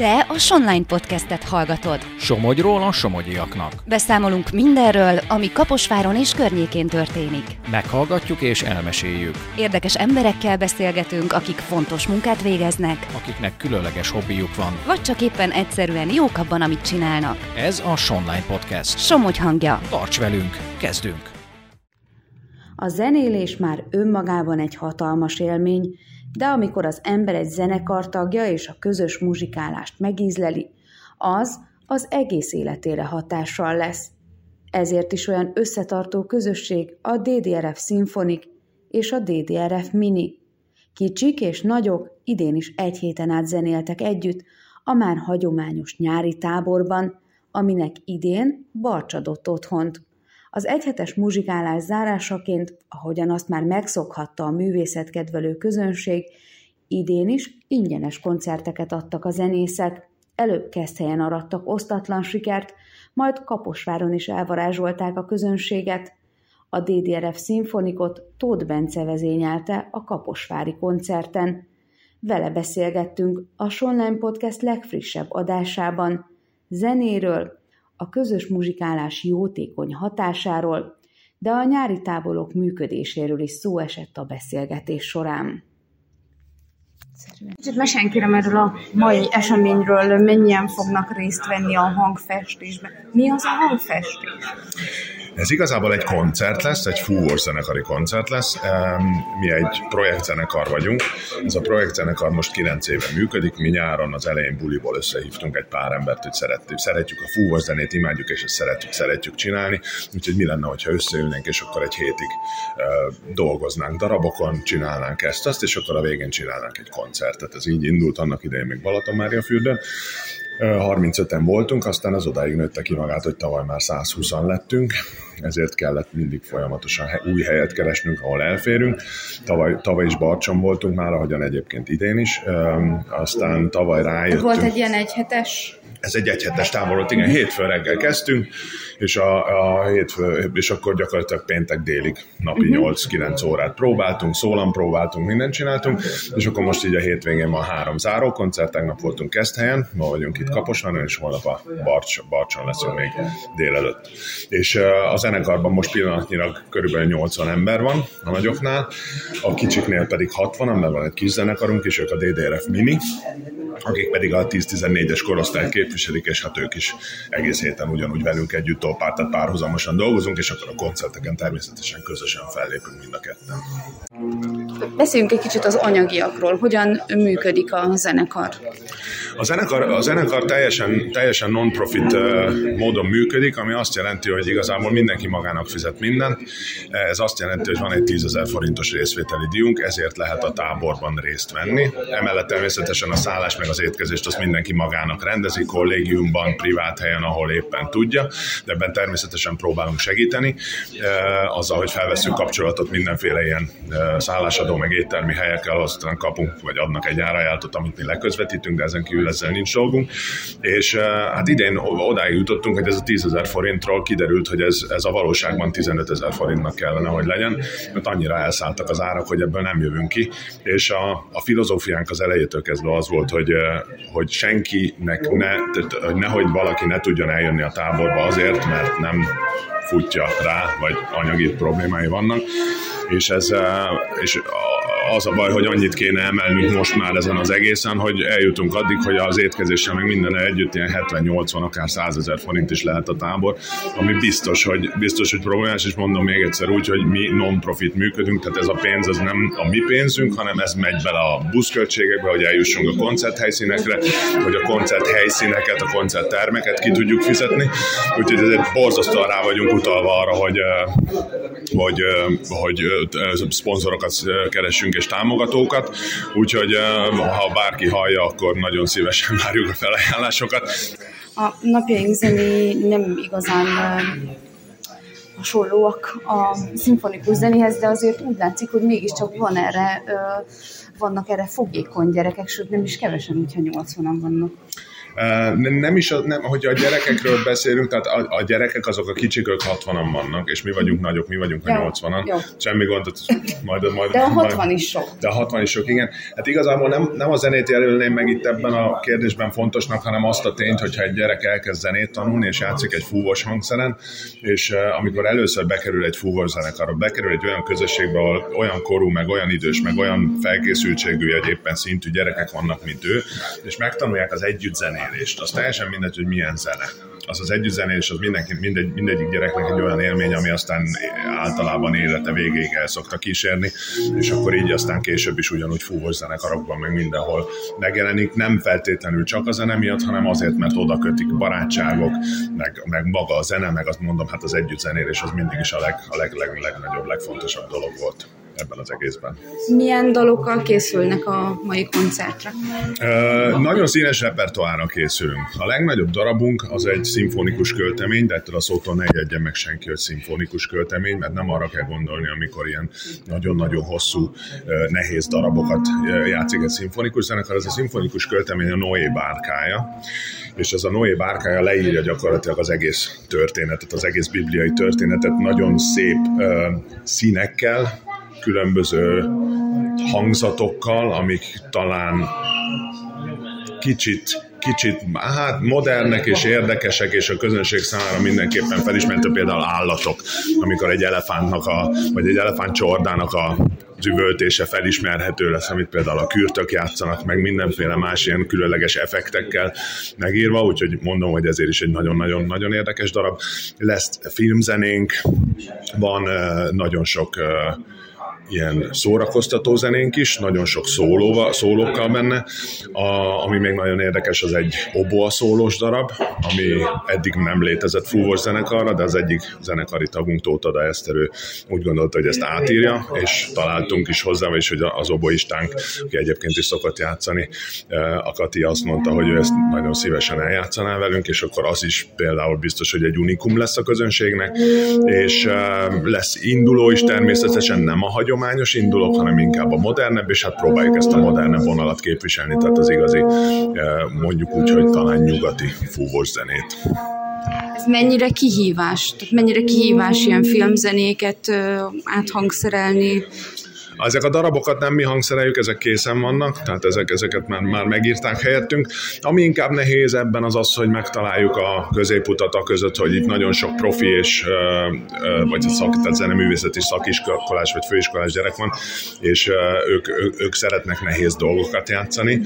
Te a Sonline podcastet hallgatod. Somogyról a somogyiaknak. Beszámolunk mindenről, ami Kaposváron és környékén történik. Meghallgatjuk és elmeséljük. Érdekes emberekkel beszélgetünk, akik fontos munkát végeznek, Akiknek különleges hobbijuk van. vagy csak éppen egyszerűen jók abban, amit csinálnak. Ez a Sonline Podcast. Somogy hangja. Tarts velünk, kezdünk! A zenélés már önmagában egy hatalmas élmény, de amikor az ember egy zenekar tagja és a közös muzsikálást megízleli, az az egész életére hatással lesz. Ezért is olyan összetartó közösség a DDRF Symphonic és a DDRF Mini. Kicsik és nagyok idén is egy héten át zenéltek együtt a már hagyományos nyári táborban, aminek idén Barcs adott otthont. Az egyhetes muzsikálás zárásaként, ahogyan azt már megszokhatta a művészetkedvelő közönség, idén is ingyenes koncerteket adtak a zenészek. Előbb Keszthelyen arattak osztatlan sikert, majd Kaposváron is elvarázsolták a közönséget. A DDRF szimfonikot Tóth Bence vezényelte a Kaposvári koncerten. Vele beszélgettünk a Sonline Podcast legfrissebb adásában. Zenéről, a közös muzsikálás jótékony hatásáról, de a nyári táborok működéséről is szó esett a beszélgetés során. Kicsit mesélj erről a mai eseményről, mennyien fognak részt venni a hangfestésben. Mi az a hangfestés? Ez igazából egy koncert lesz, egy fúvós zenekari koncert lesz. Mi egy projektzenekar vagyunk. Ez a projektzenekar most 9 éve működik. Mi nyáron az elején buliból összehívtunk egy pár embert, hogy szeretjük, szeretjük a fúvós zenét, imádjuk, és ezt szeretjük, szeretjük csinálni. Úgyhogy mi lenne, hogyha összeülnénk, és akkor egy hétig dolgoznánk darabokon, csinálnánk ezt, azt, és akkor a végén csinálnánk egy koncertet. Ez így indult annak idején még Balaton fürdőn. 35-en voltunk, aztán az odáig nőtte ki magát, hogy tavaly már 120-an lettünk, ezért kellett mindig folyamatosan új helyet keresnünk, ahol elférünk. Tavaly, tavaly is Barcson voltunk már, ahogyan egyébként idén is, aztán tavaly rájöttünk. Volt egy ilyen egyhetes Ez egy egyhetes tábor volt, igen, hétfőn reggel kezdtünk, és, a, a hétfő, és akkor gyakorlatilag péntek délig napi Mhm. 8-9 órát próbáltunk, szólam próbáltunk, mindent csináltunk, és akkor most így a hétvégén van három záró koncert, tegnap voltunk Keszthelyen, ma vagyunk itt Kaposváron, és holnap a Barcs, Barcson leszünk még délelőtt. És a zenekarban most pillanatnyilag körülbelül 80 ember van a nagyoknál, a kicsiknél pedig 60, mert van egy kis zenekarunk, és ők a DDRF Mini, akik pedig a 10-14-es korosztályt képviselik, és hát ők is egész héten ugyanúgy velünk együtt tolpár, tehát párhuzamosan dolgozunk, és akkor a koncerteken természetesen közösen fellépünk mind a ketten. Beszéljünk egy kicsit az anyagiakról. Hogyan működik a zenekar? A zenekar, a zenekar teljesen, teljesen non-profit módon működik, ami azt jelenti, hogy igazából mindenki magának fizet mindent. Ez azt jelenti, hogy van egy 10 ezer forintos részvételi díjunk, ezért lehet a táborban részt venni. Emellett természetesen a szállás meg az étkezést azt mindenki magának rendezi, kollégiumban, privát helyen, ahol éppen tudja, de ebben természetesen próbálunk segíteni, azzal, hogy felveszünk kapcsolatot mindenféle ilyen szállásadó meg éttermi helyekkel, aztán kapunk vagy adnak egy árajánlatot, amit mi leközvetítünk, de ezen kívül ezzel nincs dolgunk. És uh, hát idén odáig jutottunk, hogy ez a 10 ezer forintról kiderült, hogy ez, ez a valóságban 15 ezer forintnak kellene, hogy legyen, mert annyira elszálltak az árak, hogy ebből nem jövünk ki. És a, a filozófiánk az elejétől kezdve az volt, hogy, uh, hogy senkinek ne, tehát, hogy nehogy valaki ne tudjon eljönni a táborba azért, mert nem futja rá, vagy anyagi problémái vannak, és ez, és az a baj, hogy annyit kéne emelnünk most már ezen az egészen, hogy eljutunk addig, hogy az étkezéssel meg minden együtt ilyen 70-80, akár 100 ezer forint is lehet a tábor, ami biztos, hogy, biztos, hogy problémás, és mondom még egyszer úgy, hogy mi non-profit működünk, tehát ez a pénz az nem a mi pénzünk, hanem ez megy bele a buszköltségekbe, hogy eljussunk a koncerthelyszínekre, hogy a koncerthelyszíneket, a koncerttermeket ki tudjuk fizetni, úgyhogy ezért borzasztóan rá vagyunk utalva arra, hogy, eh, hogy, eh, hogy eh, szponzorokat keresünk és támogatókat, úgyhogy ha bárki hallja, akkor nagyon szívesen várjuk a felajánlásokat. A napjaink zené nem igazán hasonlóak a szimfonikus zenéhez, de azért úgy látszik, hogy mégiscsak van erre, vannak erre fogékony gyerekek, sőt nem is kevesen, hogyha 80-an vannak. Nem is, a, nem, hogyha a gyerekekről beszélünk, tehát a, a gyerekek azok a kicsik, ők 60-an vannak, és mi vagyunk nagyok, mi vagyunk a 80-an. Semmi gond, majd, majd, De a 60 majd, is sok. De a 60 is sok, igen. Hát igazából nem, nem a zenét jelölném meg itt ebben a kérdésben fontosnak, hanem azt a tényt, hogyha egy gyerek elkezd zenét tanulni, és játszik egy fúvos hangszeren, és uh, amikor először bekerül egy fúvos zenekarra, bekerül egy olyan közösségbe, ahol olyan korú, meg olyan idős, meg olyan felkészültségű, egy éppen szintű gyerekek vannak, mint ő, és megtanulják az együtt zenélést. Az teljesen mindegy, hogy milyen zene. Az az együttzenés, az mindenki, mindegy, mindegyik gyereknek egy olyan élmény, ami aztán általában élete végéig el szokta kísérni, és akkor így aztán később is ugyanúgy fúvós zenekarokban, meg mindenhol megjelenik, nem feltétlenül csak a zene miatt, hanem azért, mert oda kötik barátságok, meg, meg maga a zene, meg azt mondom, hát az együttzenélés az mindig is a, leg, a leg, leg, legnagyobb, legfontosabb dolog volt ebben az egészben. Milyen dalokkal készülnek a mai koncertre? Ö, nagyon színes repertoárra készülünk. A legnagyobb darabunk az egy szimfonikus költemény, de ettől a szótól ne jegye meg senki, hogy szimfonikus költemény, mert nem arra kell gondolni, amikor ilyen nagyon-nagyon hosszú, nehéz darabokat játszik egy szimfonikus zenekar. Ez a szimfonikus költemény a Noé bárkája, és ez a Noé bárkája leírja gyakorlatilag az egész történetet, az egész bibliai történetet nagyon szép színekkel, különböző hangzatokkal, amik talán kicsit kicsit hát modernek és érdekesek, és a közönség számára mindenképpen felismerhető például állatok, amikor egy elefántnak a, vagy egy elefánt csordának a üvöltése felismerhető lesz, amit például a kürtök játszanak, meg mindenféle más ilyen különleges effektekkel megírva, úgyhogy mondom, hogy ezért is egy nagyon-nagyon-nagyon érdekes darab. Lesz filmzenénk, van nagyon sok ilyen szórakoztató zenénk is, nagyon sok szólóval, szólókkal benne. A, ami még nagyon érdekes, az egy oboa szólós darab, ami eddig nem létezett fúvós zenekarra, de az egyik zenekari tagunk, Tóta de Eszterő úgy gondolta, hogy ezt átírja, és találtunk is hozzá, és hogy az oboistánk, aki egyébként is szokott játszani, eh, a Kati azt mondta, hogy ő ezt nagyon szívesen eljátszaná velünk, és akkor az is például biztos, hogy egy unikum lesz a közönségnek, és eh, lesz induló is természetesen, nem a hagyom hagyományos indulok, hanem inkább a modernebb, és hát próbáljuk ezt a modernebb vonalat képviselni, tehát az igazi, eh, mondjuk úgy, hogy talán nyugati fúvós zenét. Ez mennyire kihívás? Tehát mennyire kihívás ilyen filmzenéket áthangszerelni, ezek a darabokat nem mi hangszereljük, ezek készen vannak, tehát ezek, ezeket már, már megírták helyettünk. Ami inkább nehéz ebben az az, hogy megtaláljuk a középutat a között, hogy itt nagyon sok profi és vagy szak, tehát zeneművészeti szakiskolás vagy főiskolás gyerek van, és ők, ők, ők szeretnek nehéz dolgokat játszani,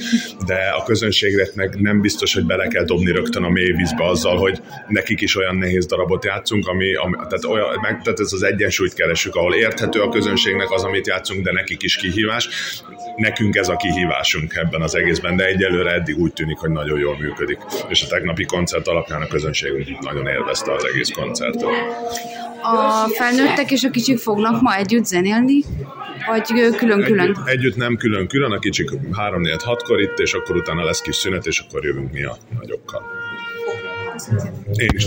de a közönségre meg nem biztos, hogy bele kell dobni rögtön a mély vízbe azzal, hogy nekik is olyan nehéz darabot játszunk, ami, ami tehát, olyan, meg, tehát ez az egyensúlyt keresünk, ahol érthető a közönségnek az, amit játszunk, de nekik is kihívás. Nekünk ez a kihívásunk ebben az egészben, de egyelőre eddig úgy tűnik, hogy nagyon jól működik. És a tegnapi koncert alapján a közönségünk nagyon élvezte az egész koncertet. A felnőttek és a kicsik fognak ma együtt zenélni? Vagy külön-külön? Együtt, együtt nem külön-külön, a kicsik 3-4-6-kor itt, és akkor utána lesz kis szünet, és akkor jövünk mi a nagyokkal. Én is